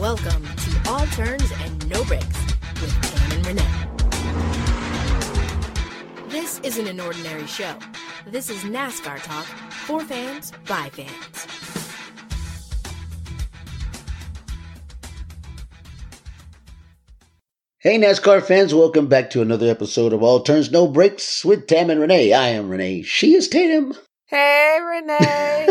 Welcome to All Turns and No Breaks with Tam and Renee. This isn't an ordinary show. This is NASCAR talk for fans by fans. Hey, NASCAR fans, welcome back to another episode of All Turns No Breaks with Tam and Renee. I am Renee. She is Tatum. Hey, Renee.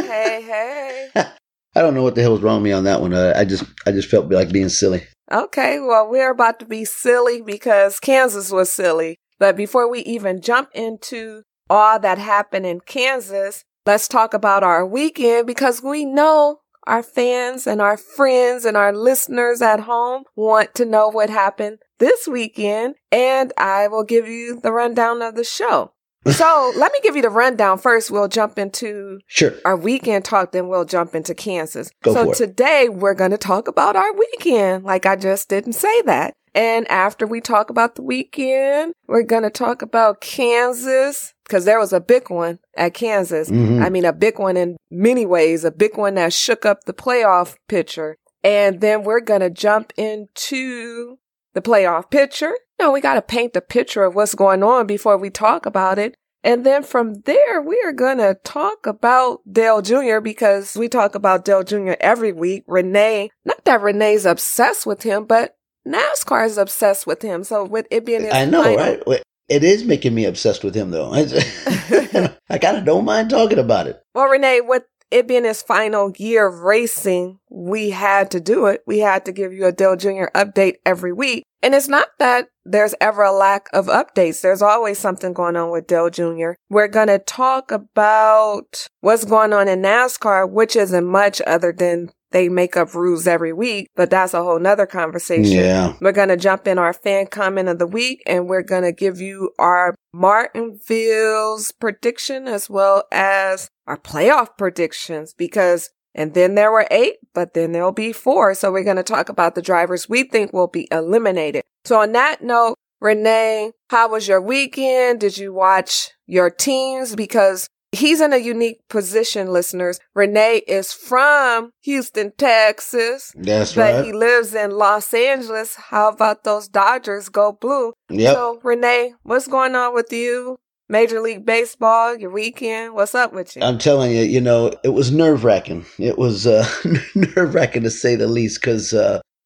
hey, hey. I don't know what the hell was wrong with me on that one. Uh, I just, I just felt like being silly. Okay, well, we're about to be silly because Kansas was silly. But before we even jump into all that happened in Kansas, let's talk about our weekend because we know our fans and our friends and our listeners at home want to know what happened this weekend. And I will give you the rundown of the show so let me give you the rundown first. We'll jump into sure. our weekend talk, then we'll jump into Kansas. Go so today we're going to talk about our weekend. Like I just didn't say that. And after we talk about the weekend, we're going to talk about Kansas because there was a big one at Kansas. Mhm. I mean, a big one in many ways, a big one that shook up the playoff picture. And then we're going to jump into the playoff picture. No, we got to paint the picture of what's going on before we talk about it. And then from there, we are going to talk about Dale Jr. because we talk about Dale Jr. every week. Renee, not that Renee's obsessed with him, but NASCAR is obsessed with him. So with it being I know, final- right? Wait, It is making me obsessed with him, though. I kind of don't mind talking about it. Well, Renee, with it being his final year of racing, we had to do it. We had to give you a Dale Jr. update every week. And it's not that there's ever a lack of updates. There's always something going on with Dale Jr. We're going to talk about what's going on in NASCAR, which isn't much other than they make up rules every week, but that's a whole nother conversation. Yeah. We're going to jump in our fan comment of the week and we're going to give you our Martinsville's prediction as well as our playoff predictions because, and then there were eight, but then there'll be four. So we're going to talk about the drivers we think will be eliminated. So on that note, Renee, how was your weekend? Did you watch your teams? Because he's in a unique position, listeners. Renee is from Houston, Texas. That's But right. he lives in Los Angeles. How about those Dodgers go blue? Yep. So, Renee, what's going on with you? Major League Baseball, your weekend. What's up with you? I'm telling you, you know, it was nerve wracking. It was uh, nerve wracking to say the least, because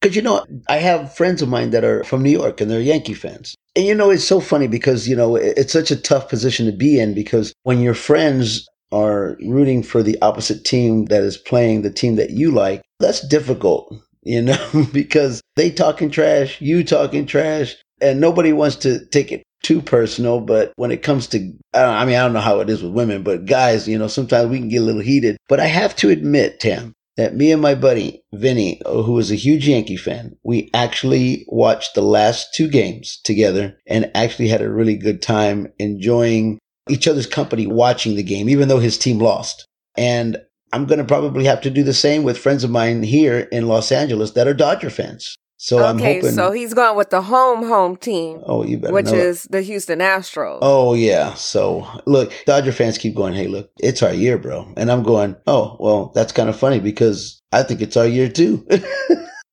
because you know I have friends of mine that are from New York and they're Yankee fans, and you know it's so funny because you know it's such a tough position to be in because when your friends are rooting for the opposite team that is playing the team that you like, that's difficult, you know, because they talking trash, you talking trash, and nobody wants to take it too personal. But when it comes to, I, I mean, I don't know how it is with women, but guys, you know, sometimes we can get a little heated. But I have to admit, Tam, that me and my buddy Vinny, who is a huge Yankee fan, we actually watched the last two games together and actually had a really good time enjoying each other's company watching the game, even though his team lost. And I'm going to probably have to do the same with friends of mine here in Los Angeles that are Dodger fans. So I'm okay, hoping. so he's going with the home home team, oh, you better which know it. is the Houston Astros. Oh yeah. So look, Dodger fans keep going, Hey, look, it's our year, bro. And I'm going, Oh, well, that's kind of funny because I think it's our year too.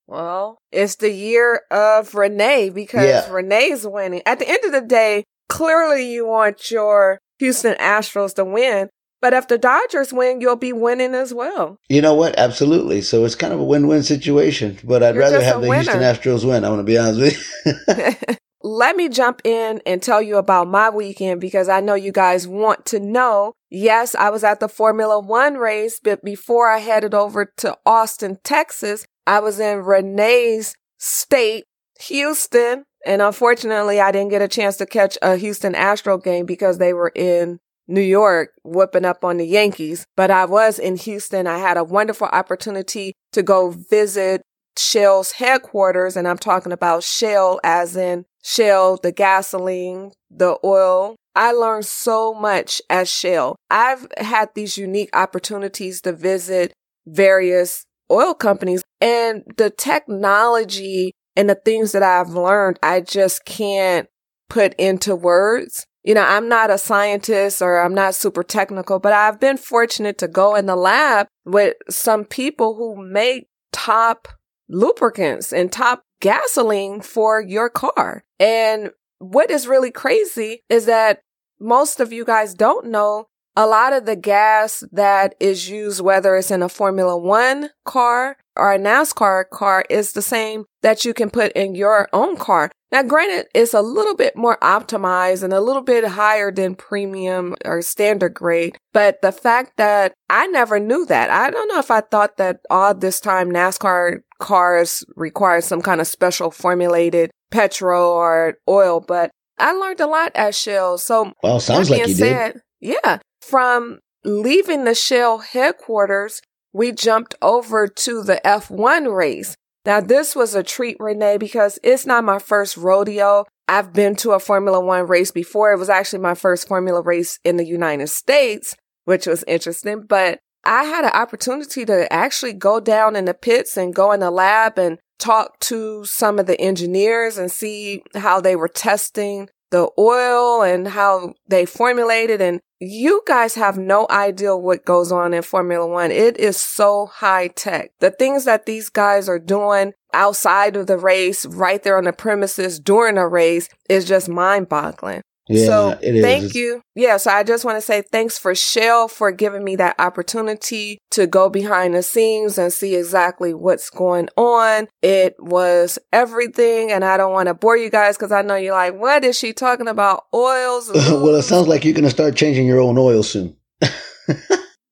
Well, it's the year of Renee because Yeah. Renee's winning. At the end of the day, clearly you want your Houston Astros to win. But if the Dodgers win, you'll be winning as well. you know what? Absolutely. So it's kind of a win-win situation, but I'd You're rather have the Houston. Astros win. I'm going to be honest with you. Let me jump in and tell you about my weekend because I know you guys want to know. Yes, I was at the Formula One race, but before I headed over to Austin, Texas, I was in Renee's state, Houston. And unfortunately, I didn't get a chance to catch a Houston Astro game because they were in New York whooping up on the Yankees. But I was in Houston. I had a wonderful opportunity to go visit Shell's headquarters. And I'm talking about Shell as in Shell, the gasoline, the oil. I learned so much at Shell. I've had these unique opportunities to visit various oil companies and the technology and the things that I've learned, I just can't put into words. You know, I'm not a scientist or I'm not super technical, but I've been fortunate to go in the lab with some people who make top lubricants and top gasoline for your car. And what is really crazy is that most of you guys don't know a lot of the gas that is used, whether it's in a Formula One car or a NASCAR car, is the same that you can put in your own car. Now, granted, it's a little bit more optimized and a little bit higher than premium or standard grade. But the fact that I never knew that, I don't know if I thought that all this time NASCAR cars require some kind of special formulated petrol or oil, but I learned a lot at Shell. So, well, sounds like you said, did. Yeah. From leaving the Shell headquarters, we jumped over to the F1 race. Now, this was a treat, Renee, because it's not my first rodeo. I've been to a Formula One race before. It was actually my first Formula race in the United States, which was interesting. But I had an opportunity to actually go down in the pits and go in the lab and talk to some of the engineers and see how they were testing the oil and how they formulated and you guys have no idea what goes on in Formula One. It is so high tech. The things that these guys are doing outside of the race, right there on the premises during a race is just mind boggling. Yeah, so thank you. Yeah, so I just want to say thanks for Shell for giving me that opportunity to go behind the scenes and see exactly what's going on. It was everything, and I don't want to bore you guys because I know you're like, what is she talking about? Oils? well, it sounds like you're going to start changing your own oil soon.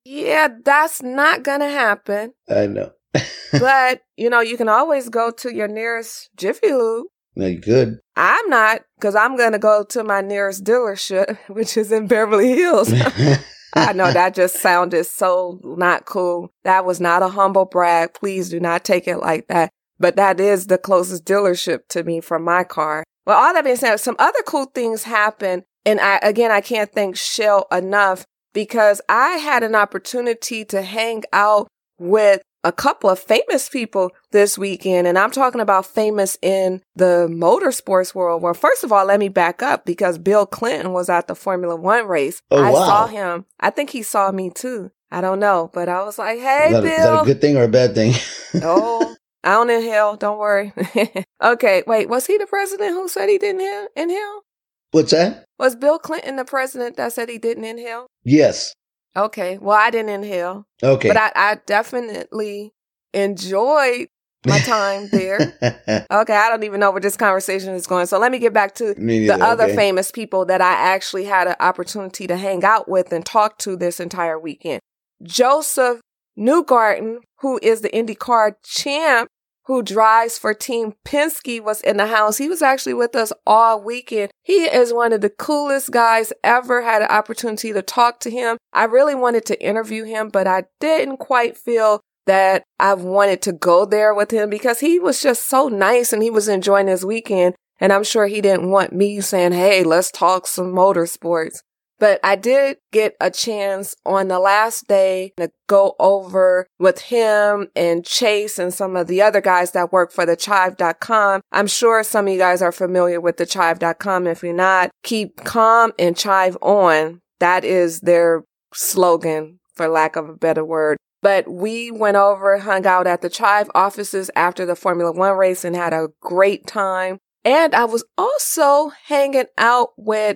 yeah, that's not going to happen. I know. but, you know, you can always go to your nearest Jiffy Lube no, you could. I'm not, because I'm going to go to my nearest dealership, which is in Beverly Hills. I know that just sounded so not cool. That was not a humble brag. Please do not take it like that. But that is the closest dealership to me for my car. Well, all that being said, some other cool things happened. And I, again, I can't thank Shell enough because I had an opportunity to hang out with a couple of famous people this weekend, and I'm talking about famous in the motorsports world. Well, first of all, let me back up because Bill Clinton was at the Formula One race. Oh, I wow. saw him. I think he saw me too. I don't know, but I was like, "Hey, is that, Bill." Is that a good thing or a bad thing? oh, I don't inhale. Don't worry. okay, wait. Was he the president who said he didn't inhale? What's that? Was Bill Clinton the president that said he didn't inhale? Yes. Okay. Well, I didn't inhale. Okay. But I, I definitely enjoyed my time there. okay, I don't even know where this conversation is going. So let me get back to the other okay. famous people that I actually had an opportunity to hang out with and talk to this entire weekend. Josef Newgarden, who is the IndyCar champ, who drives for Team Penske, was in the house. He was actually with us all weekend. He is one of the coolest guys ever. Had an opportunity to talk to him. I really wanted to interview him, but I didn't quite feel that I wanted to go there with him because he was just so nice and he was enjoying his weekend. And I'm sure he didn't want me saying, Hey, let's talk some motorsports. But I did get a chance on the last day to go over with him and Chase and some of the other guys that work for the chive.com. I'm sure some of you guys are familiar with the chive.com. If you're not, keep calm and chive on. That is their slogan, for lack of a better word. But we went over, hung out at the Chive offices after the Formula One race and had a great time. And I was also hanging out with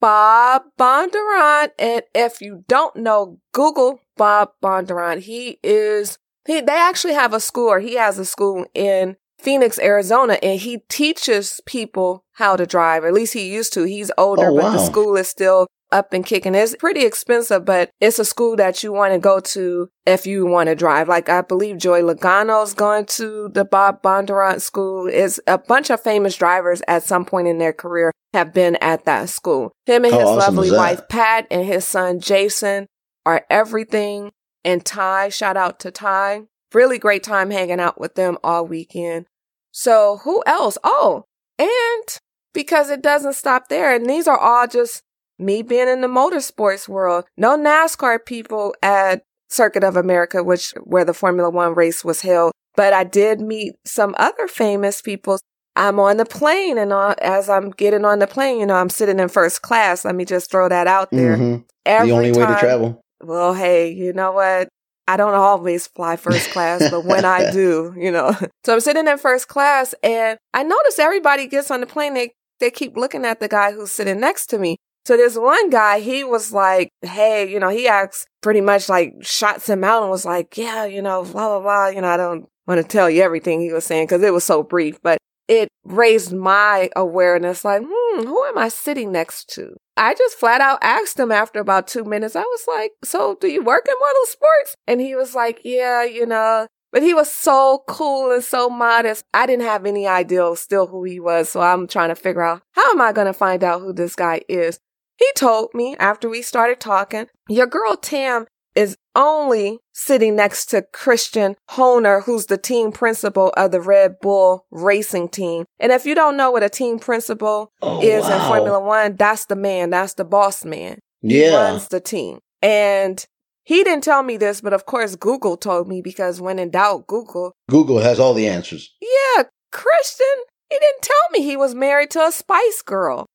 Bob Bondurant. And if you don't know, Google Bob Bondurant. He is, he, they actually have a school or he has a school in Phoenix, Arizona, and he teaches people how to drive. At least he used to. He's older, Oh, but the school is still up and kicking. It's pretty expensive, but it's a school that you want to go to if you want to drive. Like I believe Joey Logano's going to the Bob Bondurant school. It's a bunch of famous drivers at some point in their career have been at that school. Him and How his awesome lovely wife Pat and his son Jason are everything. And Ty, shout out to Ty. Really great time hanging out with them all weekend. So who else? Oh, and because it doesn't stop there, and these are all just me being in the motorsports world. No NASCAR people at Circuit of America, which where the Formula One race was held. But I did meet some other famous people. I'm on the plane, and uh, as I'm getting on the plane, you know, I'm sitting in first class. Let me just throw that out there. Mhm. Every The only way to travel. Well, hey, you know what? I don't always fly first class, but when I do, you know. So I'm sitting in first class and I notice everybody gets on the plane. They, they keep looking at the guy who's sitting next to me. So this one guy, he was like, Hey, you know, he acts pretty much like shots him out and was like, yeah, you know, blah, blah, blah. You know, I don't want to tell you everything he was saying because it was so brief, but it raised my awareness like, hmm, who am I sitting next to? I just flat out asked him after about two minutes. I was like, so do you work in motorsports? And he was like, yeah, you know, but he was so cool and so modest. I didn't have any idea still who he was. So I'm trying to figure out how am I going to find out who this guy is? He told me after we started talking, your girl Tam is only sitting next to Christian Horner, who's the team principal of the Red Bull racing team. And if you don't know what a team principal Oh, is in. Formula One, that's the man, that's the boss man. He Yeah. runs the team. And he didn't tell me this, but of course Google told me because when in doubt, Google. Google has all the answers. Yeah, Christian, he didn't tell me he was married to a Spice Girl.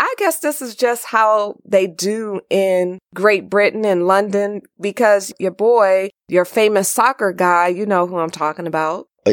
I guess this is just how they do in Great Britain and London because your boy, your famous soccer guy, you know who I'm talking about.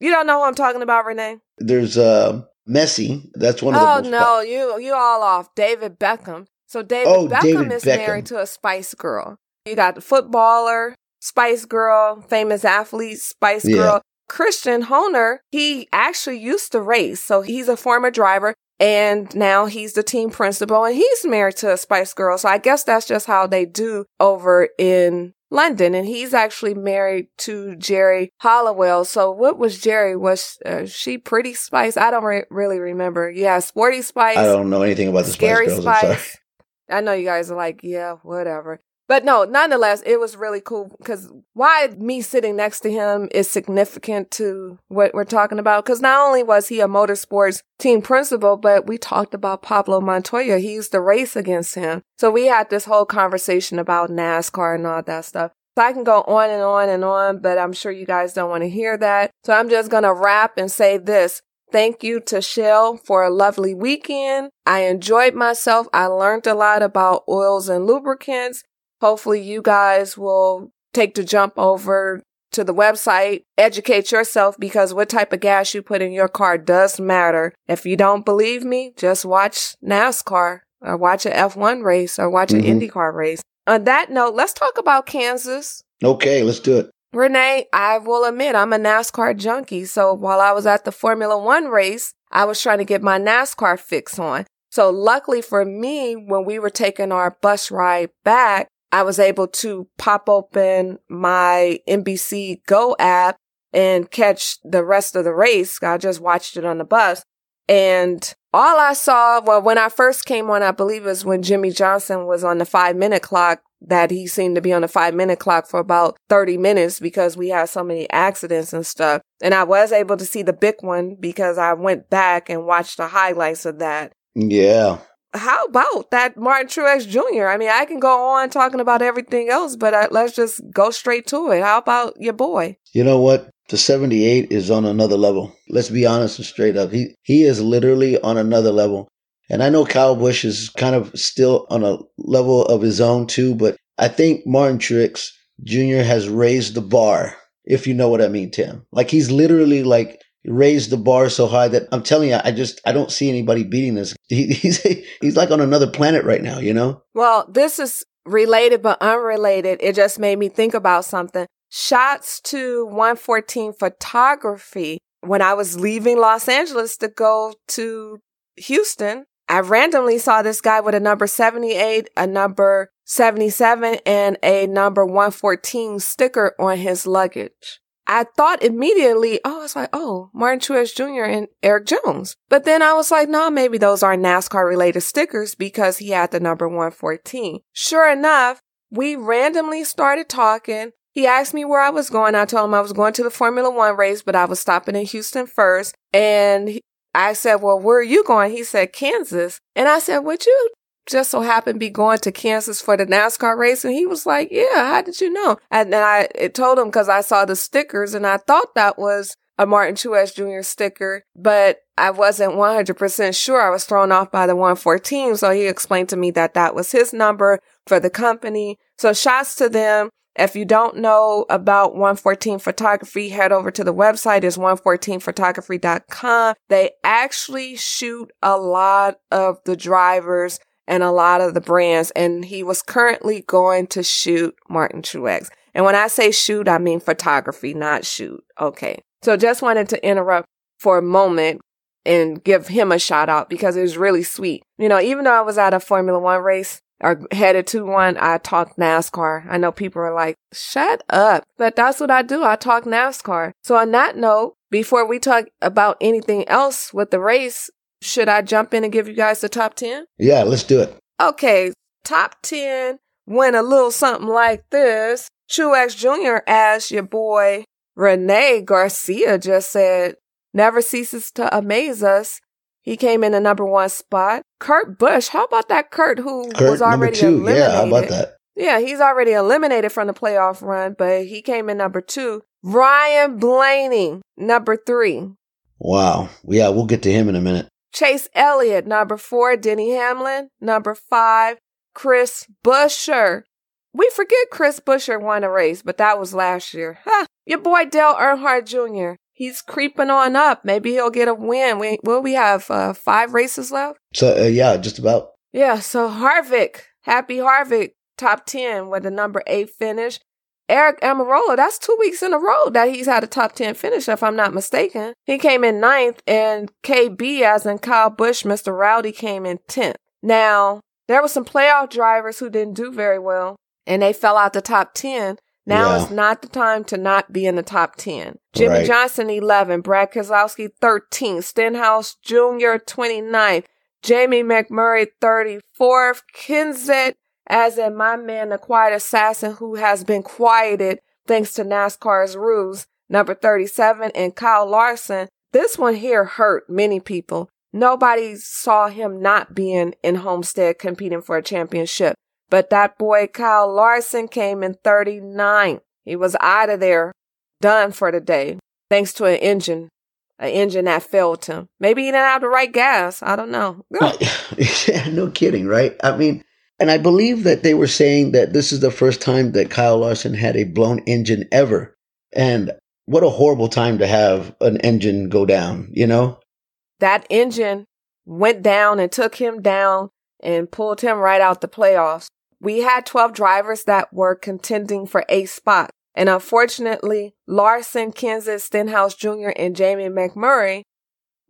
You don't know who I'm talking about, Renee? There's uh, Messi. That's one of the Oh no, you you all off. David Beckham. So David Oh, Beckham David is Beckham. married to a Spice Girl. You got the footballer, Spice Girl, famous athlete, Spice Yeah. Girl. Christian Horner, he actually used to race. So he's a former driver and now he's the team principal and he's married to a Spice Girl. So I guess that's just how they do over in London. And he's actually married to Geri Halliwell. So what was Geri? Was uh, she pretty Spice? I don't re- really remember. Yeah, Sporty Spice. I don't know anything about the Spice Girls. Spice. I know you guys are like, yeah, whatever. But no, nonetheless, it was really cool because why me sitting next to him is significant to what we're talking about. Because not only was he a motorsports team principal, but we talked about Pablo Montoya. He used to race against him. So we had this whole conversation about NASCAR and all that stuff. So I can go on and on and on, but I'm sure you guys don't want to hear that. So I'm just going to wrap and say this. Thank you to Shell for a lovely weekend. I enjoyed myself. I learned a lot about oils and lubricants. Hopefully you guys will take the jump over to the website, educate yourself because what type of gas you put in your car does matter. If you don't believe me, just watch NASCAR or watch an F1 race or watch Mhm. an IndyCar race. On that note, let's talk about Kansas. Okay, let's do it. Renee, I will admit I'm a NASCAR junkie. So while I was at the Formula One race, I was trying to get my NASCAR fix on. So luckily for me, when we were taking our bus ride back, I was able to pop open my NBC Go app and catch the rest of the race. I just watched it on the bus. And all I saw, well, when I first came on, I believe it was when Jimmie Johnson was on the five minute clock that he seemed to be on the five minute clock for about 30 minutes because we had so many accidents and stuff. And I was able to see the big one because I went back and watched the highlights of that. Yeah. How about that Martin Truex Jr.? I mean, I can go on talking about everything else, but uh, let's just go straight to it. How about your boy? You know what? The 78 is on another level. Let's be honest and straight up. He he is literally on another level. And I know Kyle Busch is kind of still on a level of his own too, but I think Martin Truex Jr. has raised the bar, if you know what I mean, Tim. Like he's literally like raised the bar so high that I'm telling you, I just I don't see anybody beating this. He, he's he's like on another planet right now, you know? Well, this is related but unrelated. It just made me think about something. Shots to 114 photography. When I was leaving Los Angeles to go to Houston, I randomly saw this guy with a number 78, a number 77, and a number 114 sticker on his luggage. I thought immediately, oh, it's like, oh, Martin Truex Jr. and Erik Jones. But then I was like, no, maybe those are NASCAR related stickers because he had the number 114. Sure enough, we randomly started talking. He asked me where I was going. I told him I was going to the Formula One race, but I was stopping in Houston first. And I said, well, where are you going? He said, Kansas. And I said, would you just so happen be going to Kansas for the NASCAR race? And he was like, yeah, how did you know? And then I it told him because I saw the stickers and I thought that was a Martin Truex Jr. sticker, but I wasn't 100% sure. I was thrown off by the 114. So he explained to me that that was his number for the company. So shouts to them. If you don't know about 114 photography, head over to the website. It's 114photography.com. They actually shoot a lot of the drivers and a lot of the brands. And he was currently going to shoot Martin Truex. And when I say shoot, I mean photography, not shoot. Okay. So just wanted to interrupt for a moment and give him a shout out because it was really sweet. You know, even though I was at a Formula One race or headed to one, I talked NASCAR. I know people are like, shut up. But that's what I do. I talk NASCAR. So on that note, before we talk about anything else with the race, should I jump in and give you guys the top 10? Yeah, let's do it. Okay. Top 10 went a little something like this. Truex Jr. as your boy Rene Garcia just said, never ceases to amaze us. He came in the number one spot. Kurt Busch, how about that Kurt who Kurt, was already two. eliminated? Yeah, how about that? Yeah, he's already eliminated from the playoff run, but he came in number two. Ryan Blaney, number three. Wow. Yeah, we'll get to him in a minute. Chase Elliott, number four. Denny Hamlin, number five. Chris Buescher. We forget Chris Buescher won a race, but that was last year. Ha! Your boy Dale Earnhardt Jr. He's creeping on up. Maybe he'll get a win. We will we have uh, five races left. So uh, yeah, just about. Yeah. So Harvick, happy Harvick, top ten with a number eight finish. Aric Almirola, that's two weeks in a row that he's had a top 10 finish, if I'm not mistaken. He came in ninth, and KB, as in Kyle Busch, Mr. Rowdy, came in 10th. Now, there were some playoff drivers who didn't do very well, and they fell out the top 10. Now Yeah. is not the time to not be in the top 10. Jimmy Right. Johnson, 11. Brad Keselowski, 13. Stenhouse Jr., 29th. Jamie McMurray, 34th. Kenseth, as in my man, the quiet assassin who has been quieted thanks to NASCAR's rules, number 37. And Kyle Larson, this one here hurt many people. Nobody saw him not being in Homestead competing for a championship. But that boy Kyle Larson came in 39. He was out of there, done for the day, thanks to an engine, an engine that failed him. Maybe he didn't have the right gas. I don't know. yeah, no kidding, right? I mean, and I believe that they were saying that this is the first time that Kyle Larson had a blown engine ever. And what a horrible time to have an engine go down, you know? that engine went down and took him down and pulled him right out the playoffs. We had 12 drivers that were contending for eight spots. And unfortunately, Larson, Kenseth, Stenhouse Jr., and Jamie McMurray,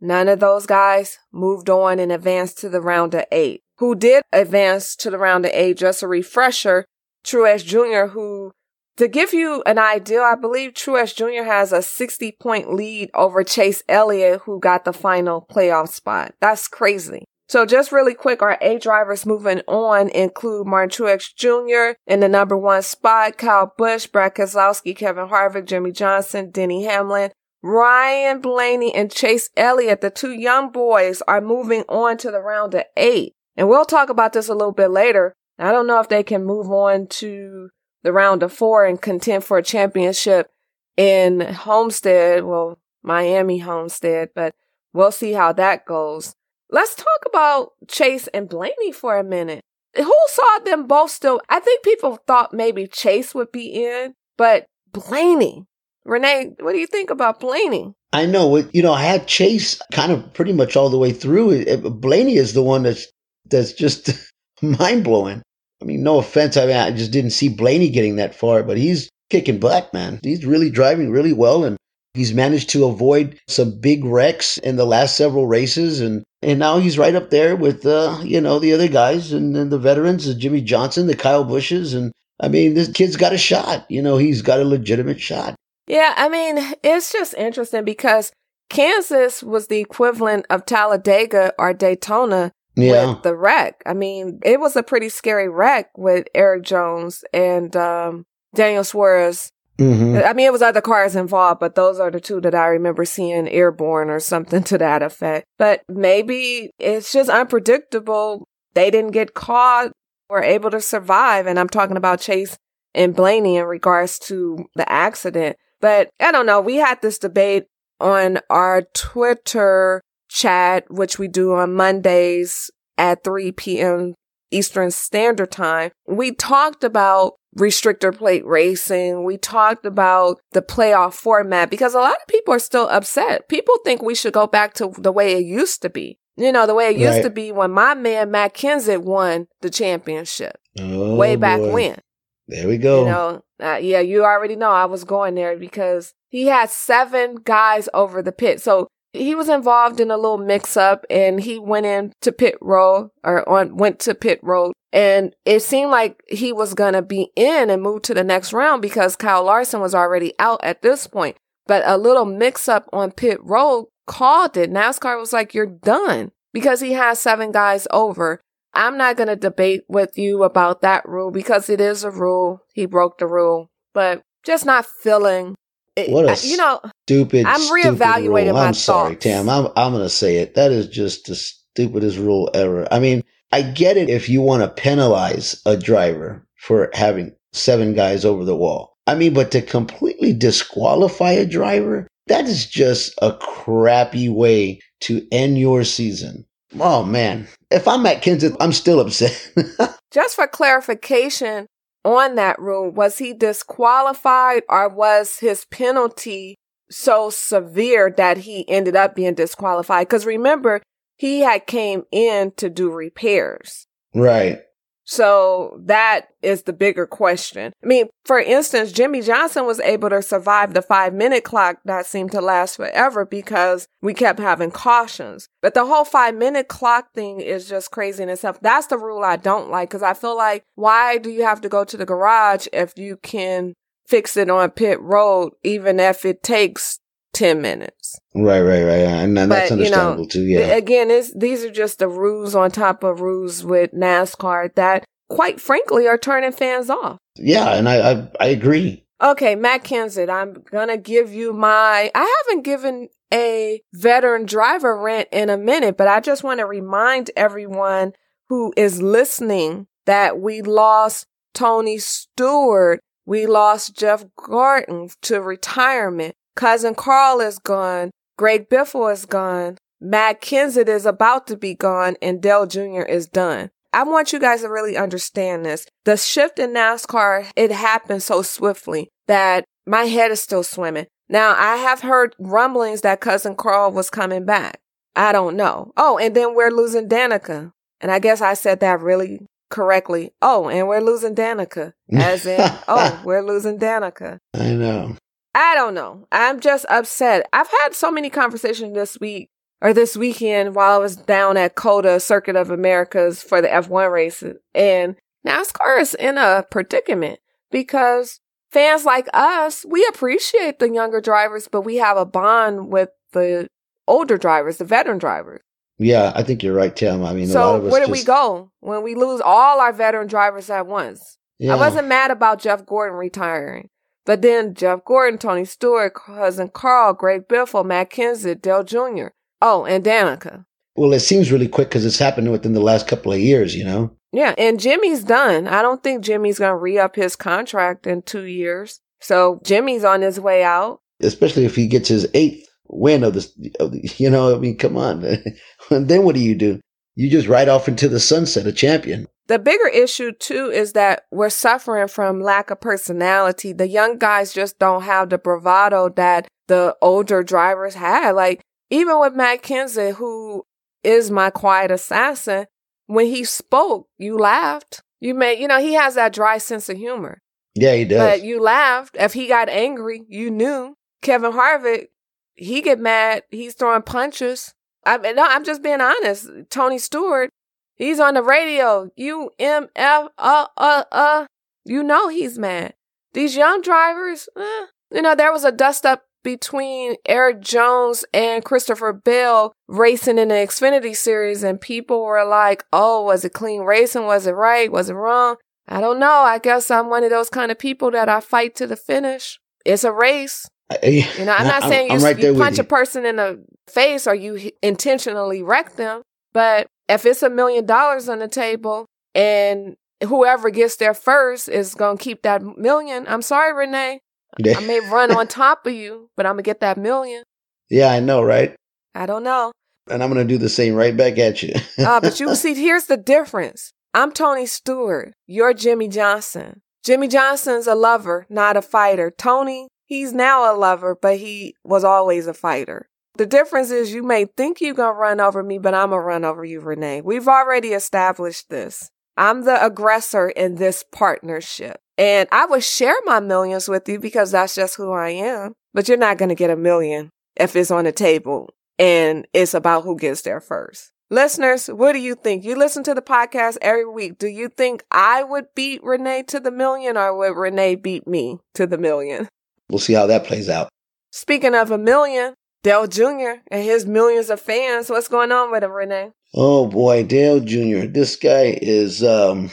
none of those guys moved on and advanced to the round of eight. Who did advance to the round of eight, just a refresher, Truex Jr., who to give you an idea, I believe Truex Jr. has a 60 point lead over Chase Elliott, who got the final playoff spot. That's crazy. So just really quick, our eight drivers moving on include Martin Truex Jr. in the number one spot, Kyle Busch, Brad Keselowski, Kevin Harvick, Jimmie Johnson, Denny Hamlin, Ryan Blaney, and Chase Elliott. The two young boys are moving on to the round of eight. And we'll talk about this a little bit later. I don't know if they can move on to the round of four and contend for a championship in Homestead, well, Miami Homestead, but we'll see how that goes. Let's talk about Chase and Blaney for a minute. Who saw them both still? I think people thought maybe Chase would be in, but Blaney. Renee, what do you think about Blaney? I know, you know, I had Chase kind of pretty much all the way through. Blaney is the one that's that's just mind blowing. I mean, no offense, I mean, I just didn't see Blaney getting that far, but he's kicking butt, man. He's really driving really well, and he's managed to avoid some big wrecks in the last several races, and and now he's right up there with uh, you know the other guys and, and the veterans, the Jimmie Johnson, the Kyle Busches, and I mean, this kid's got a shot. You know, he's got a legitimate shot. Yeah, I mean, it's just interesting because Kansas was the equivalent of Talladega or Daytona Yeah. with the wreck. I mean, it was a pretty scary wreck with Erik Jones and um, Daniel Suarez. hmm I mean, it was other cars involved, but those are the two that I remember seeing airborne or something to that effect. But maybe it's just unpredictable. They didn't get caught, were able to survive. And I'm talking about Chase and Blaney in regards to the accident. But I don't know. We had this debate on our Twitter chat, which we do on Mondays at 3 p.m. Eastern Standard Time. We talked about restrictor plate racing. We talked about the playoff format because a lot of people are still upset. People think we should go back to the way it used to be. You know, the way it used Right. to be when my man Matt Kenseth won the championship Oh, way back boy. when. There we go. You know, uh, yeah, you already know I was going there because he had seven guys over the pit. So he was involved in a little mix up and he went in to pit road or on, went to pit road. And it seemed like he was going to be in and move to the next round because Kyle Larson was already out at this point. But a little mix up on pit road called it. NASCAR was like, you're done because he has seven guys over. I'm not going to debate with you about that rule because it is a rule. He broke the rule, but just not feeling it, What a you know, stupid. I'm reevaluating my I'm sorry, thoughts. Tam. I'm I'm gonna say it. That is just the stupidest rule ever. I mean, I get it if you want to penalize a driver for having seven guys over the wall. I mean, but to completely disqualify a driver, that is just a crappy way to end your season. Oh man, if I'm at Kenseth, I'm still upset. just for clarification on that rule, was he disqualified or was his penalty so severe that he ended up being disqualified? Because remember, he had came in to do repairs. right. So that is the bigger question. I mean, for instance, Jimmie Johnson was able to survive the five minute clock that seemed to last forever because we kept having cautions. But the whole five minute clock thing is just crazy in itself. That's the rule I don't like because I feel like why do you have to go to the garage if you can fix it on pit road, even if it takes 10 minutes? Right, right, right. And that's But, you know, understandable too. Yeah. Again, it's, these are just the rules on top of rules with NASCAR that, quite frankly, are turning fans off. Yeah, and I, I I agree. Okay, Matt Kenseth, I'm gonna give you my. I haven't given a veteran driver rant in a minute, but I just want to remind everyone who is listening that we lost Tony Stewart, we lost Jeff Gordon to retirement. Cousin Carl is gone. Greg Biffle is gone. Matt Kenseth is about to be gone, and Dale Jr. is done. I want you guys to really understand this. The shift in NASCAR, it happened so swiftly that my head is still swimming. Now, I have heard rumblings that cousin Carl was coming back. I don't know. Oh, and then we're losing Danica. And I guess I said that really correctly. Oh, and we're losing Danica. As in, oh, we're losing Danica. I know. I don't know. I'm just upset. I've had so many conversations this week or this weekend while I was down at COTA Circuit of Americas for the F1 races. And NASCAR is in a predicament because fans like us, we appreciate the younger drivers, but we have a bond with the older drivers, the veteran drivers. Yeah, I think you're right, Tim. I mean, a lot So of us where do we go when we lose all our veteran drivers at once? Yeah. I wasn't mad about Jeff Gordon retiring. But then Jeff Gordon, Tony Stewart, cousin Carl, Greg Biffle, Matt Kenseth, Dale Jr. Oh, and Danica. Well, it seems really quick because it's happened within the last couple of years. You know. Yeah, and Jimmy's done. I don't think Jimmy's going to re up his contract in two years. So Jimmy's on his way out. especially if he gets his eighth win of this. Of the, you know, I mean, come on. and then what do you do? You just ride off into the sunset, a champion. The bigger issue, too, is that we're suffering from lack of personality. The young guys just don't have the bravado that the older drivers had. Like, even with Matt Kenseth, who is my quiet assassin, when he spoke, you laughed. You made, you know, he has that dry sense of humor. Yeah, he does. But you laughed. If he got angry, you knew. Kevin Harvick, he get mad. He's throwing punches. I no, I'm just being honest. Tony Stewart, he's on the radio. U M F uh uh uh. You know he's mad. These young drivers, eh, you know, there was a dust up between Erik Jones and Christopher Bell racing in the Xfinity series, and people were like, "Oh, was it clean racing? Was it right? Was it wrong?" I don't know. I guess I'm one of those kind of people that I fight to the finish. It's a race. You You know, I'm not saying you, right you punch you. a person in the face or you h- intentionally wreck them. But if it's a million dollars on the table and whoever gets there first is going to keep that million, I'm sorry, Renee. I may run on top of you, but I'm going to get that million. yeah, I know, right? I don't know. And I'm gonna do the same right back at you. Uh, but you see, here's the difference. I'm Tony Stewart. You're Jimmie Johnson. Jimmie Johnson's a lover, not a fighter. Tony, he's now a lover, but he was always a fighter. The difference is you may think you're going to run over me, but I'm going to run over you, Renee. We've already established this. I'm the aggressor in this partnership. And I would share my millions with you because that's just who I am. But you're not going to get a million if it's on the table and it's about who gets there first. Listeners, what do you think? You listen to the podcast every week. Do you think I would beat Renee to the million or would Renee beat me to the million? We'll see how that plays out. Speaking of a million, Dale Jr. and his millions of fans. What's going on with him, Renee? Oh boy, Dale Jr. This guy is um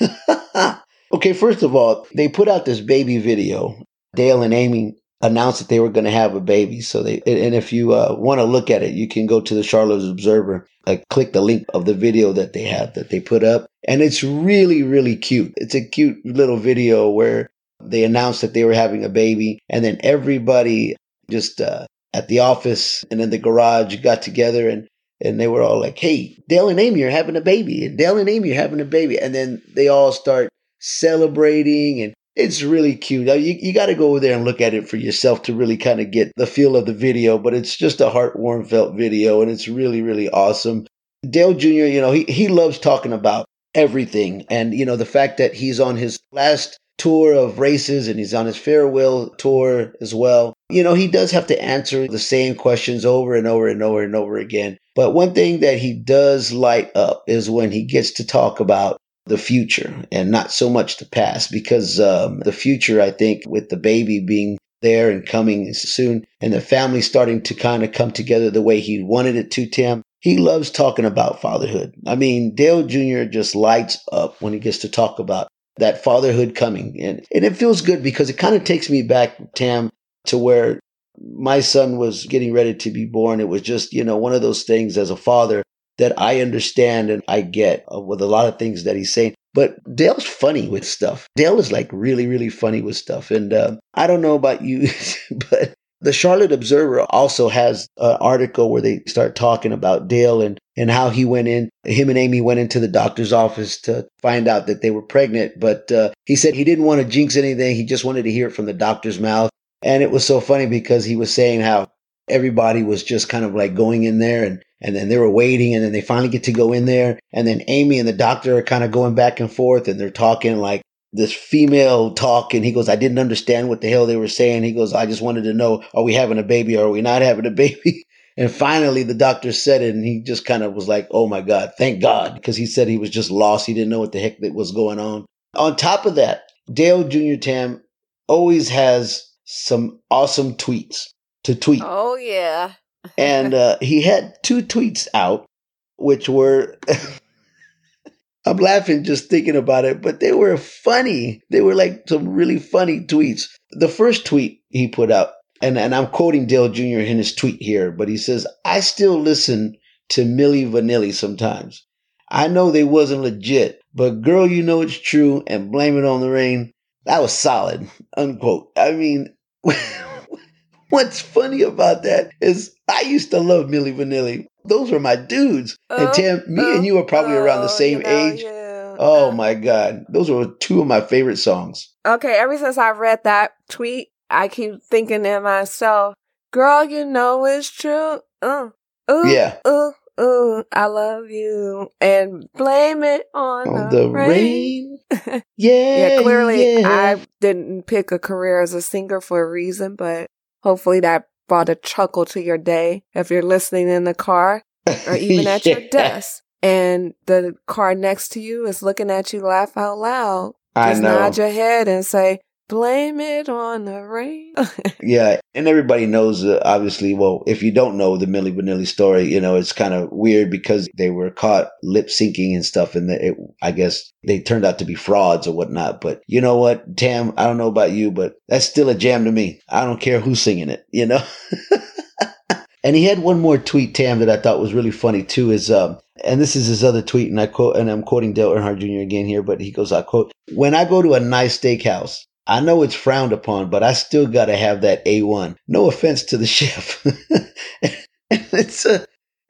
Okay, first of all, they put out this baby video. Dale and Amy announced that they were going to have a baby. So they, and if you uh, want to look at it, you can go to the Charlotte Observer, uh, click the link of the video that they have that they put up. And it's really, really cute. It's a cute little video where they announced that they were having a baby. And then everybody just uh, at the office and in the garage got together and and they were all like, "Hey, Dale and Amy are having a baby, and Dale and Amy are having a baby," and then they all start celebrating, and it's really cute. You, you got to go over there and look at it for yourself to really kind of get the feel of the video, but it's just a heartwarming felt video and it's really, really awesome. Dale Jr., you know, he, he loves talking about everything. And, you know, the fact that he's on his last tour of races and he's on his farewell tour as well. You know, he does have to answer the same questions over and over and over and over again. But one thing that he does light up is when he gets to talk about the future and not so much the past because um, the future, I think, with the baby being there and coming soon and the family starting to kind of come together the way he wanted it to, Tim. He loves talking about fatherhood. I mean, Dale Jr. just lights up when he gets to talk about that fatherhood coming. And, and it feels good because it kind of takes me back, Tam, to where my son was getting ready to be born. It was just, you know, one of those things as a father that I understand and I get with a lot of things that he's saying. But Dale's funny with stuff. Dale is like really, really funny with stuff. And uh, I don't know about you, but the Charlotte Observer also has an article where they start talking about Dale and, and how he went in. Him and Amy went into the doctor's office to find out that they were pregnant. But uh, he said he didn't want to jinx anything. He just wanted to hear it from the doctor's mouth. And it was so funny because he was saying how everybody was just kind of like going in there and and then they were waiting and then they finally get to go in there and then amy and the doctor are kind of going back and forth and they're talking like this female talk and he goes i didn't understand what the hell they were saying. He goes i just wanted to know are we having a baby or are we not having a baby? And finally the doctor said it and he just kind of was like oh my god thank god because he said he was just lost. He didn't know what the heck that was going on. On top of that dale jr tam always has some awesome tweets to tweet. Oh yeah. And uh, he had two tweets out, which were. I'm laughing just thinking about it, but they were funny. They were like some really funny tweets. The first tweet he put out, and, and I'm quoting Dale Jr. in his tweet here, but he says, I still listen to Milli Vanilli sometimes. I know they wasn't legit, but girl, you know it's true and blame it on the rain. That was solid, unquote. I mean, What's funny about that is I used to love Milli Vanilli. Those were my dudes. and oh, Tim, me and you are probably around the oh, same you know, age. Yeah. Oh uh, my God. Those were two of my favorite songs. Okay, ever since I read that tweet, I keep thinking to myself, girl, you know it's true. Uh, ooh, yeah. Ooh, ooh, I love you. And blame it on, on the, the, rain. rain. yeah. yeah, clearly yeah. I didn't pick a career as a singer for a reason, but Hopefully that brought a chuckle to your day if you're listening in the car or even at yeah. your desk and the car next to you is looking at you laugh out loud. Just nod your head and say, blame it on the rain. yeah, and everybody knows, uh, obviously. Well, if you don't know the Milli Vanilli story, you know it's kind of weird because they were caught lip syncing and stuff, and it, I guess they turned out to be frauds or whatnot. But you know what, Tam? I don't know about you, but that's still a jam to me. I don't care who's singing it. You know. and he had one more tweet, Tam, that I thought was really funny too. Is um, and this is his other tweet, and I quote, and I'm quoting Dale Earnhardt Jr. again here, but he goes, I quote, when I go to a nice steakhouse, I know it's frowned upon, but I still got to have that A1. No offense to the chef. and it's uh,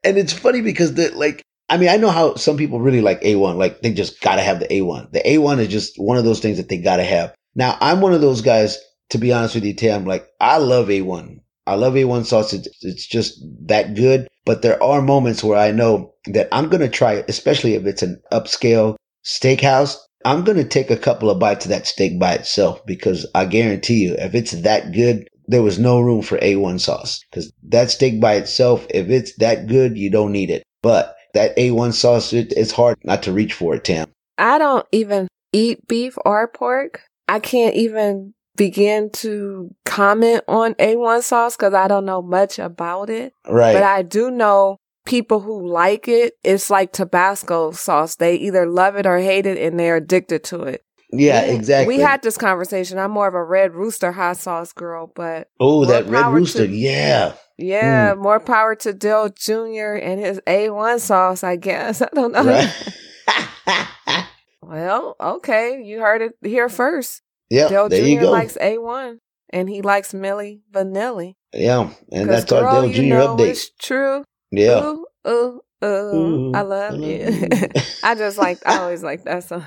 and it's funny because the like I mean, I know how some people really like A1, like they just got to have the A1. The A1 is just one of those things that they got to have. Now, I'm one of those guys, to be honest with you, Tam, like I love A1. I love A1 sauce. It's, it's just that good. But there are moments where I know that I'm going to try, especially if it's an upscale steakhouse. I'm going to take a couple of bites of that steak by itself because I guarantee you, if it's that good, there was no room for A1 sauce because that steak by itself, if it's that good, you don't need it. But that A1 sauce, it, it's hard not to reach for it, Tam. I don't even eat beef or pork. I can't even begin to comment on A1 sauce because I don't know much about it. Right. But I do know people who like it. It's like Tabasco sauce. They either love it or hate it and they're addicted to it. Yeah, exactly. We had this conversation. I'm more of a red rooster hot sauce girl, but oh, that red rooster. to- yeah. yeah, hmm. more power to Dale Jr. and his A1 sauce, I guess. I don't know. Right. Well, okay. You heard it here first. yeah. Dale there Jr. you go. likes A1 and he likes Milli Vanilli. yeah. and that's our girl, Dale you Jr. know update. It's true. Yeah. Ooh, ooh, ooh. Ooh, I mm-hmm. love I you. Mm-hmm. I just like, I always like that song.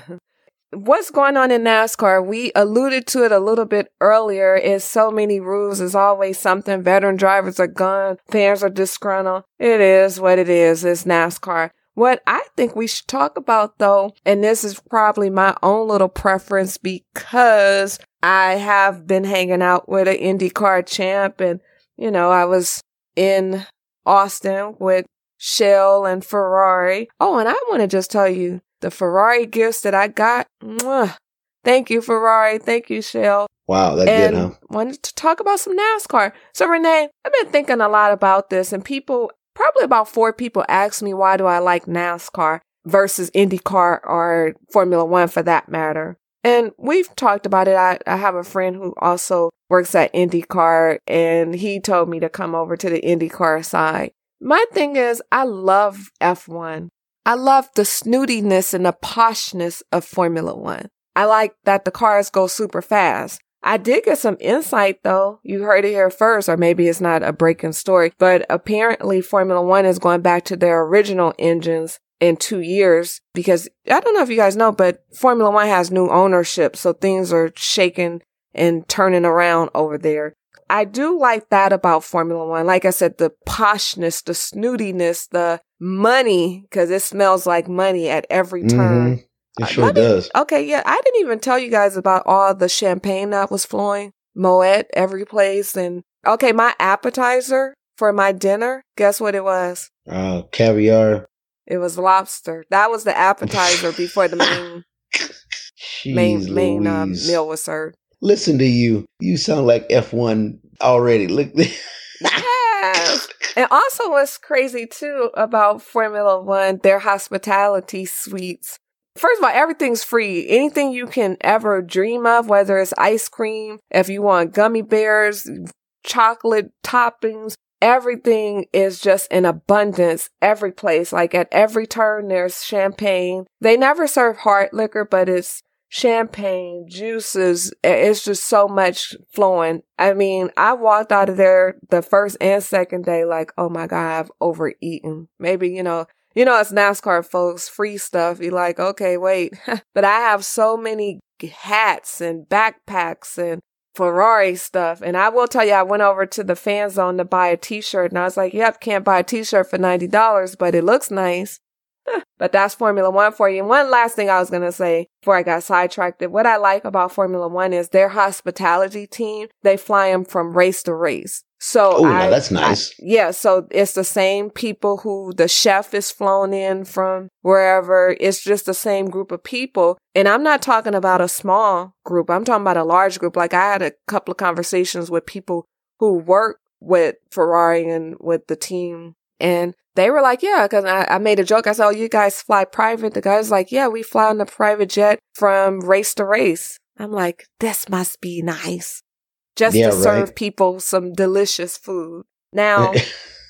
What's going on in NASCAR? We alluded to it a little bit earlier. Is so many rules. There's always something. Veteran drivers are gone. Fans are disgruntled. It is what it is. It's NASCAR. What I think we should talk about though, and this is probably my own little preference because I have been hanging out with an IndyCar champ and, you know, I was in Austin with Shell and Ferrari. Oh, and I want to just tell you the Ferrari gifts that I got. Mwah. Thank you, Ferrari. Thank you, Shell. Wow, that's and good, huh? wanted to talk about some NASCAR. So, Renee, I've been thinking a lot about this, and people, probably about four people, ask me why do I like NASCAR versus IndyCar or Formula One for that matter. And we've talked about it. I, I have a friend who also works at IndyCar, and he told me to come over to the IndyCar side. My thing is, I love F1. I love the snootiness and the poshness of Formula One. I like that the cars go super fast. I did get some insight though. You heard it here first, or maybe it's not a breaking story, but apparently Formula One is going back to their original engines in two years because I don't know if you guys know, but Formula One has new ownership. So things are shaking and turning around over there. I do like that about Formula One. Like I said, the poshness, the snootiness, the money, because it smells like money at every turn. Mhm. It Uh, sure does. Okay, yeah, I didn't even tell you guys about all the champagne that was flowing. Moet every place. And okay, my appetizer for my dinner, guess what it was? Uh, caviar. It was lobster. That was the appetizer before the main Jeez main main uh, meal was served. Listen to you. You sound like F1 already. Look. Yes. And also what's crazy too about Formula One, their hospitality suites. First of all, everything's free. Anything you can ever dream of, whether it's ice cream, if you want gummy bears, chocolate toppings, everything is just in abundance every place. Like at every turn, there's champagne. They never serve hard liquor, but it's champagne, juices. It's just so much flowing. I mean, I walked out of there the first and second day like, oh my God, I've overeaten. Maybe, you know, you know, it's NASCAR folks, free stuff. You're like, okay, wait. but I have so many hats and backpacks and Ferrari stuff. And I will tell you, I went over to the fan zone to buy a t-shirt and I was like, yep, can't buy a t-shirt for $90, but it looks nice. but that's Formula One for you. And one last thing I was going to say before I got sidetracked. What I like about Formula One is their hospitality team. They fly them from race to race. So Oh, now I- that's nice. I- yeah. So it's the same people who the chef is flown in from wherever. It's just the same group of people. And I'm not talking about a small group. I'm talking about a large group. Like I had a couple of conversations with people who work with Ferrari and with the team. And they were like, yeah, because I, I made a joke. I said, oh, you guys fly private. The guy's like, yeah, we fly on a private jet from race to race. I'm like, this must be nice. Just Yeah, to serve right. people some delicious food. Now,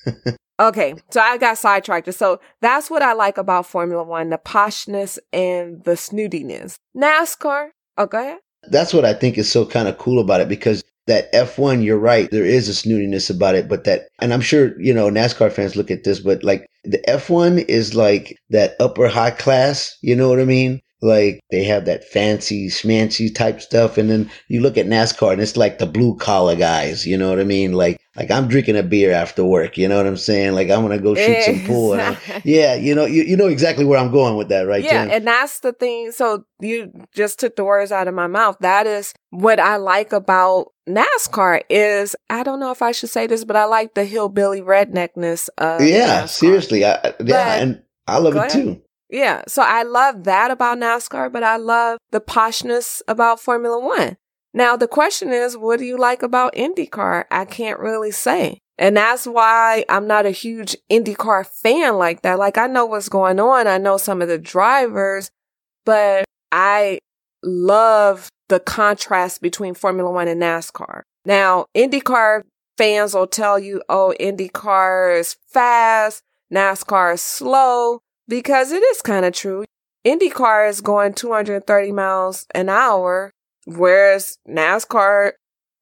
okay, so I got sidetracked. So that's what I like about Formula One the poshness and the snootiness. NASCAR, oh, go ahead. That's what I think is so kind of cool about it because that F1, you're right. There is a snootiness about it, but that, and I'm sure, you know, NASCAR fans look at this, but like the F1 is like that upper high class. You know what I mean? Like they have that fancy schmancy type stuff. And then you look at NASCAR and it's like the blue collar guys. You know what I mean? Like, like I'm drinking a beer after work. You know what I'm saying? Like I'm going to go shoot some pool. And yeah. You know, you, you know exactly where I'm going with that, right? Yeah. Jen? And that's the thing. So you just took the words out of my mouth. That is what I like about NASCAR is I don't know if I should say this, but I like the hillbilly redneckness of Yeah, NASCAR. seriously. I, yeah, but, and I love it ahead. too. Yeah. So I love that about NASCAR, but I love the poshness about Formula One. Now, the question is, what do you like about IndyCar? I can't really say. And that's why I'm not a huge IndyCar fan like that. Like, I know what's going on. I know some of the drivers, but I love the contrast between Formula One and NASCAR. Now, IndyCar fans will tell you, oh, IndyCar is fast, NASCAR is slow because it is kind of true. IndyCar is going 230 miles an hour, whereas NASCAR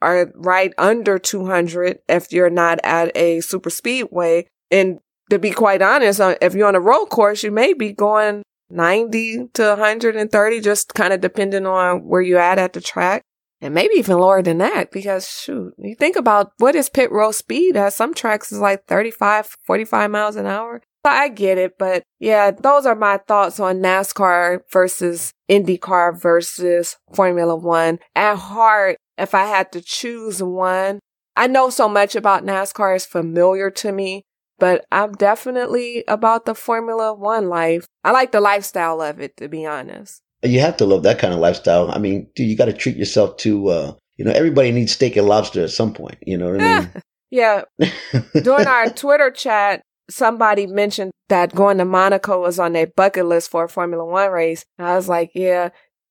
are right under 200 if you're not at a super speedway. And to be quite honest, uh, if you're on a road course, you may be going 90 to 130, just kind of depending on where you're at at the track. And maybe even lower than that because shoot, you think about what is pit road speed at some tracks is like 35, 45 miles an hour. I get it, but yeah, those are my thoughts on NASCAR versus IndyCar versus Formula One. At heart, if I had to choose one, I know so much about NASCAR is familiar to me, but I'm definitely about the Formula One life. I like the lifestyle of it, to be honest. You have to love that kind of lifestyle. I mean, dude, you got to treat yourself to, uh, you know, everybody needs steak and lobster at some point. You know what I mean? yeah. During our Twitter chat, somebody mentioned that going to Monaco was on their bucket list for a Formula One race. And I was like, yeah.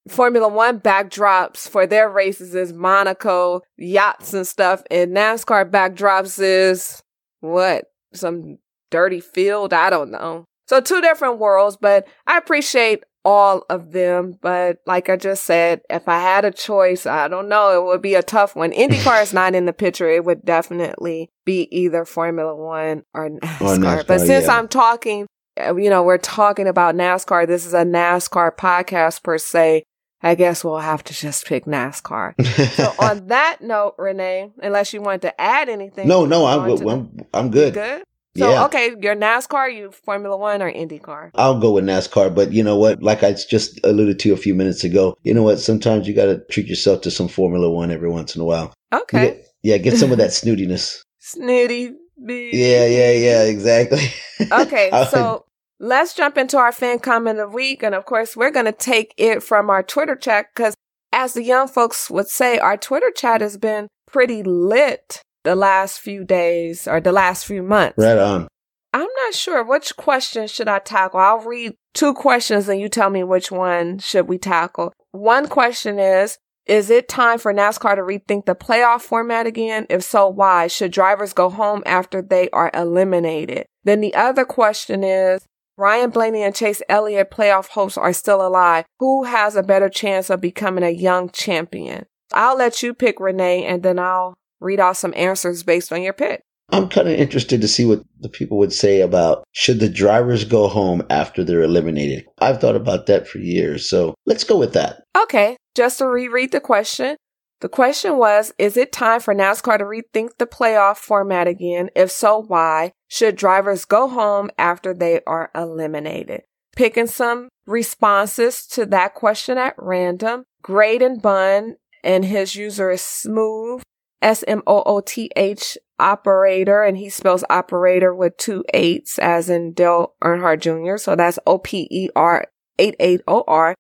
Formula One backdrops for their races is Monaco, yachts and stuff. And NASCAR backdrops is what? Some dirty field? I don't know. So two different worlds, but I appreciate all of them. But like I just said, if I had a choice, I don't know, it would be a tough one. IndyCar is not in the picture. It would definitely be either Formula One or NASCAR. Or NASCAR but since yeah. I'm talking, uh, you know, we're talking about NASCAR. This is a NASCAR podcast per se. I guess we'll have to just pick NASCAR. so on that note, Renee, unless you want to add anything. No, no, I'm. I'm, I'm good. Good. So yeah. okay, your NASCAR, you Formula One or IndyCar? I'll go with NASCAR, but you know what? Like I just alluded to a few minutes ago, you know what? Sometimes you got to treat yourself to some Formula One every once in a while. Okay. Get, yeah, get some of that snootiness. Snooty. Yeah, yeah, yeah, exactly. okay, so let's jump into our fan comment of the week, and of course, we're going to take it from our Twitter chat because, as the young folks would say, our Twitter chat has been pretty lit the last few days or the last few months. Right on. I'm not sure which question should I tackle. I'll read two questions and you tell me which one should we tackle. One question is, is it time for NASCAR to rethink the playoff format again? If so, why? Should drivers go home after they are eliminated? Then the other question is, Ryan Blaney and Chase Elliott playoff hopes are still alive. Who has a better chance of becoming a young champion? I'll let you pick Renee and then I'll read off some answers based on your pick. I'm kind of interested to see what the people would say about should the drivers go home after they're eliminated. I've thought about that for years, so let's go with that. Okay, just to reread the question. The question was Is it time for NASCAR to rethink the playoff format again? If so, why? Should drivers go home after they are eliminated? Picking some responses to that question at random. Graydon Bun and his user is Smooth S M O O T H operator, and he spells operator with two eights, as in Dale Earnhardt Jr. So that's O P E R 88OR.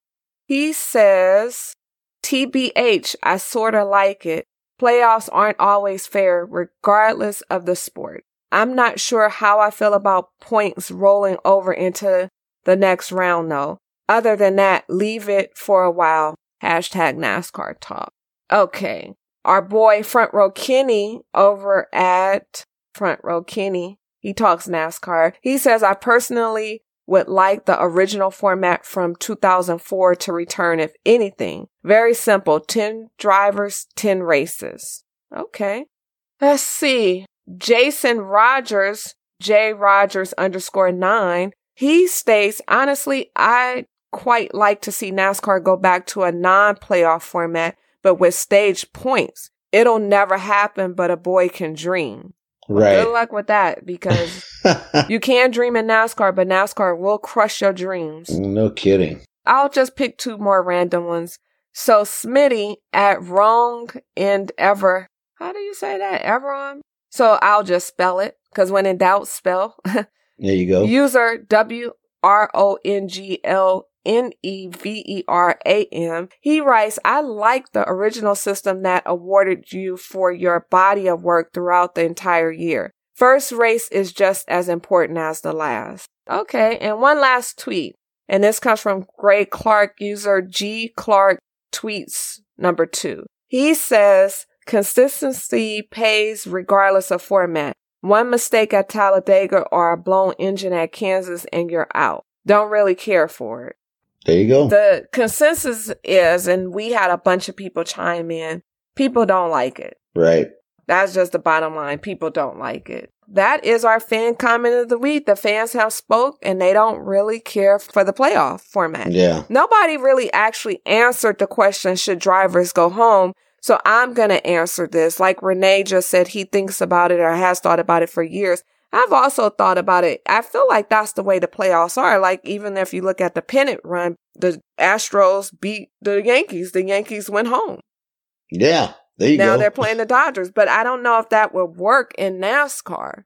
He says, TBH, I sorta like it. Playoffs aren't always fair, regardless of the sport. I'm not sure how I feel about points rolling over into the next round though. Other than that, leave it for a while. Hashtag NASCAR talk. Okay our boy Front Row Kenny over at Front Row Kenny, he talks NASCAR. He says, I personally would like the original format from 2004 to return, if anything. Very simple 10 drivers, 10 races. Okay. Let's see. Jason Rogers, J Rogers underscore nine, he states, honestly, I quite like to see NASCAR go back to a non playoff format, but with stage points. It'll never happen, but a boy can dream. Right. Good luck with that because you can dream in NASCAR, but NASCAR will crush your dreams. no kidding. I'll just pick two more random ones. So Smitty at wrong and ever. How do you say that? Everon? So I'll just spell it because when in doubt, spell. There you go. User W R O N G L N E V E R A M. He writes, I like the original system that awarded you for your body of work throughout the entire year. First race is just as important as the last. Okay, and one last tweet. And this comes from Gray Clark, user G Clark tweets number two. He says, consistency pays regardless of format. One mistake at Talladega or a blown engine at Kansas and you're out. Don't really care for it. There you go. The consensus is, and we had a bunch of people chime in, people don't like it. right. That's just the bottom line. People don't like it. That is our fan comment of the week. The fans have spoke and they don't really care for the playoff format. Yeah. Nobody really actually answered the question, should drivers go home? So I'm going to answer this. Like Renee just said, he thinks about it or has thought about it for years. I've also thought about it. I feel like that's the way the playoffs are. Like even if you look at the pennant run, the Astros beat the Yankees. The Yankees went home. Yeah. There you now go. they're playing the Dodgers, but I don't know if that would work in NASCAR.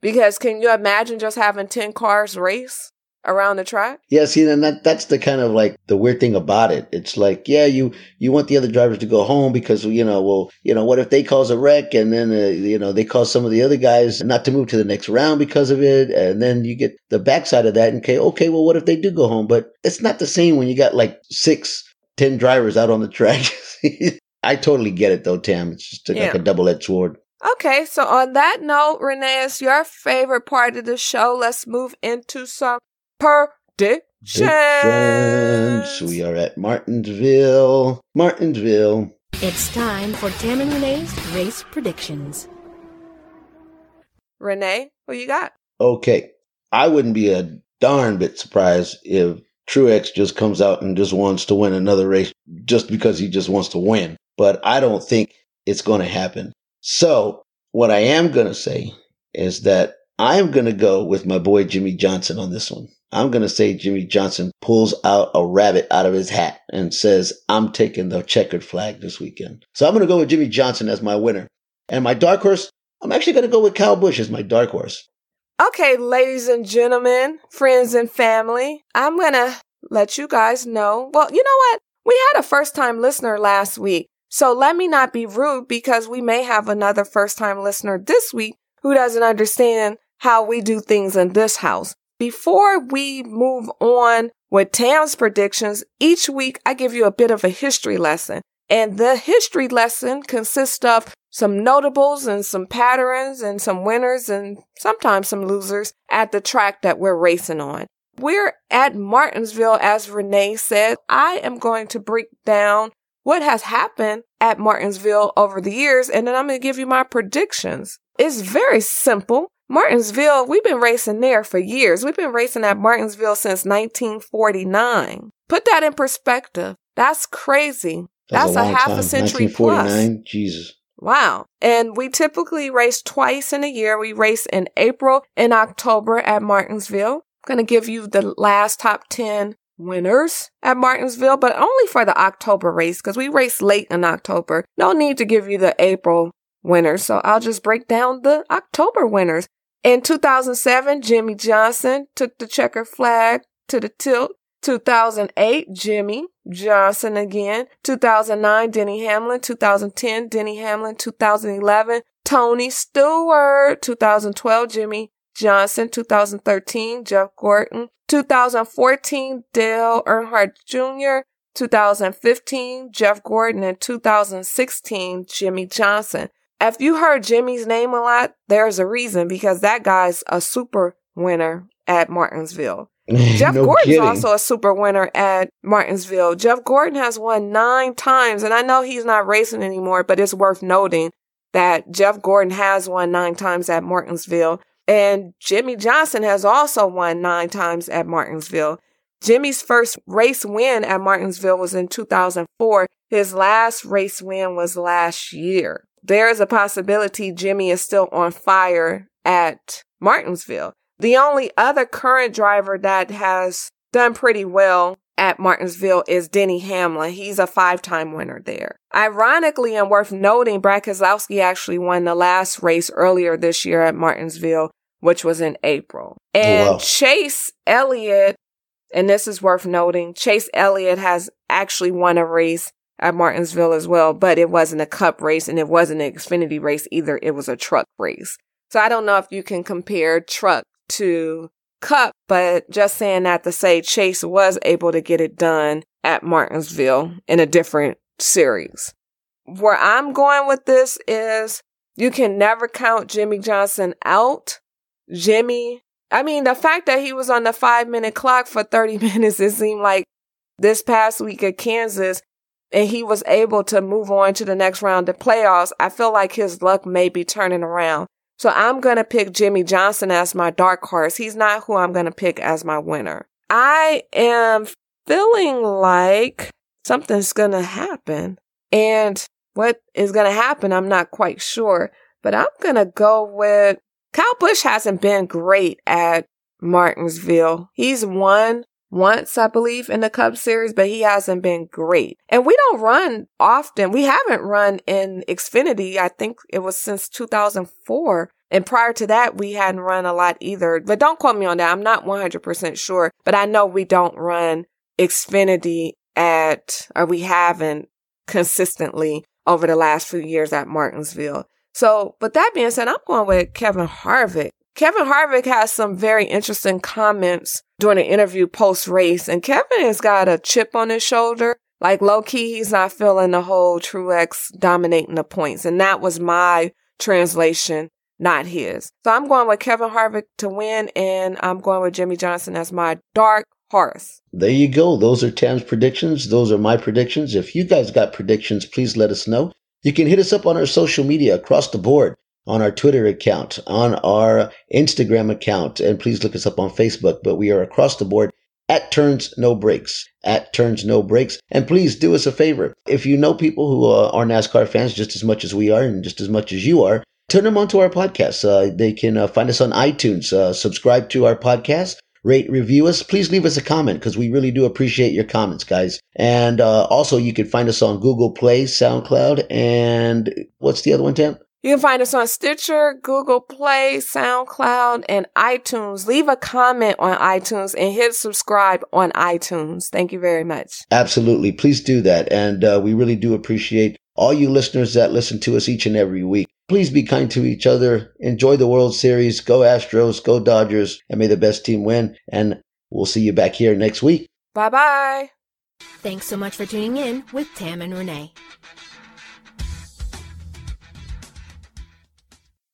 Because can you imagine just having 10 cars race around the track? Yeah, see, then that that's the kind of like the weird thing about it. It's like, yeah, you you want the other drivers to go home because you know, well, you know, what if they cause a wreck and then uh, you know they cause some of the other guys not to move to the next round because of it, and then you get the backside of that and okay, okay, well, what if they do go home? But it's not the same when you got like six, ten drivers out on the track. I totally get it though, Tam. It's just like Yeah. a double edged sword. Okay, so on that note, Renee, it's your favorite part of the show. Let's move into some predictions. Predictions. We are at Martinsville. Martinsville. It's time for Tam and Renee's race predictions. Renee, who you got? Okay. I wouldn't be a darn bit surprised if Truex just comes out and just wants to win another race just because he just wants to win. But I don't think it's going to happen. So what I am going to say is that I'm going to go with my boy Jimmie Johnson on this one. I'm going to say Jimmie Johnson pulls out a rabbit out of his hat and says, I'm taking the checkered flag this weekend. So I'm going to go with Jimmie Johnson as my winner. And my dark horse, I'm actually going to go with Kyle Busch as my dark horse. Okay, ladies and gentlemen, friends and family, I'm going to let you guys know. Well, you know what? We had a first time listener last week. So let me not be rude because we may have another first time listener this week who doesn't understand how we do things in this house. Before we move on with Tam's predictions, each week I give you a bit of a history lesson. And the history lesson consists of some notables and some patterns and some winners and sometimes some losers at the track that we're racing on. We're at Martinsville, as Renee said. I am going to break down what has happened at Martinsville over the years, and then I'm going to give you my predictions. It's very simple. Martinsville, we've been racing there for years. We've been racing at Martinsville since 1949. Put that in perspective. That's crazy. That's, a, long half time. a century plus. Jesus. Wow. And we typically race twice in a year. We race in April and October at Martinsville. I'm going to give you the last top 10 winners at Martinsville, but only for the October race because we race late in October. No need to give you the April winners. So I'll just break down the October winners. In 2007, Jimmie Johnson took the checker flag to the tilt. 2008, Jimmie Johnson again. 2009, Denny Hamlin. 2010, Denny Hamlin. 2011, Tony Stewart. 2012, Jimmie Johnson. 2013, Jeff Gordon. 2014, Dale Earnhardt Jr. 2015, Jeff Gordon. And 2016, Jimmie Johnson. If you heard Jimmie's name a lot, there's a reason because that guy's a super winner at Martinsville. Jeff no Gordon's kidding. also a super winner at Martinsville. Jeff Gordon has won nine times, and I know he's not racing anymore, but it's worth noting that Jeff Gordon has won nine times at Martinsville. And Jimmie Johnson has also won nine times at Martinsville. Jimmie's first race win at Martinsville was in 2004. His last race win was last year. There is a possibility Jimmie is still on fire at Martinsville. The only other current driver that has done pretty well at Martinsville is Denny Hamlin. He's a five time winner there. Ironically and worth noting, Brad Keselowski actually won the last race earlier this year at Martinsville, which was in April. Oh, and oh, wow. Chase Elliott, and this is worth noting, Chase Elliott has actually won a race at Martinsville as well, but it wasn't a cup race and it wasn't an Xfinity race either. It was a truck race. So I don't know if you can compare truck to cup, but just saying that to say Chase was able to get it done at Martinsville in a different series. Where I'm going with this is you can never count Jimmie Johnson out. Jimmie, I mean, the fact that he was on the five minute clock for 30 minutes, it seemed like this past week at Kansas, and he was able to move on to the next round of playoffs, I feel like his luck may be turning around. So I'm going to pick Jimmie Johnson as my dark horse. He's not who I'm going to pick as my winner. I am feeling like something's going to happen. And what is going to happen, I'm not quite sure. But I'm going to go with Kyle Busch hasn't been great at Martinsville. He's won once, I believe, in the Cup Series, but he hasn't been great. And we don't run often. We haven't run in Xfinity. I think it was since 2004. And prior to that, we hadn't run a lot either. But don't quote me on that. I'm not 100% sure, but I know we don't run Xfinity at, or we haven't consistently over the last few years at Martinsville. So, but that being said, I'm going with Kevin Harvick. Kevin Harvick has some very interesting comments during an interview post race, and Kevin has got a chip on his shoulder. Like low key, he's not feeling the whole Truex dominating the points. And that was my translation, not his. So I'm going with Kevin Harvick to win, and I'm going with Jimmie Johnson as my dark horse. There you go. Those are Tam's predictions. Those are my predictions. If you guys got predictions, please let us know. You can hit us up on our social media across the board on our Twitter account, on our Instagram account, and please look us up on Facebook. But we are across the board at Turns No Breaks, at Turns No Breaks. And please do us a favor. If you know people who uh, are NASCAR fans just as much as we are and just as much as you are, turn them onto our podcast. Uh, they can uh, find us on iTunes, uh, subscribe to our podcast, rate, review us. Please leave us a comment because we really do appreciate your comments, guys. And uh, also, you can find us on Google Play, SoundCloud, and what's the other one, Tam? You can find us on Stitcher, Google Play, SoundCloud, and iTunes. Leave a comment on iTunes and hit subscribe on iTunes. Thank you very much. Absolutely. Please do that. And uh, we really do appreciate all you listeners that listen to us each and every week. Please be kind to each other. Enjoy the World Series. Go Astros, go Dodgers, and may the best team win. And we'll see you back here next week. Bye bye. Thanks so much for tuning in with Tam and Renee.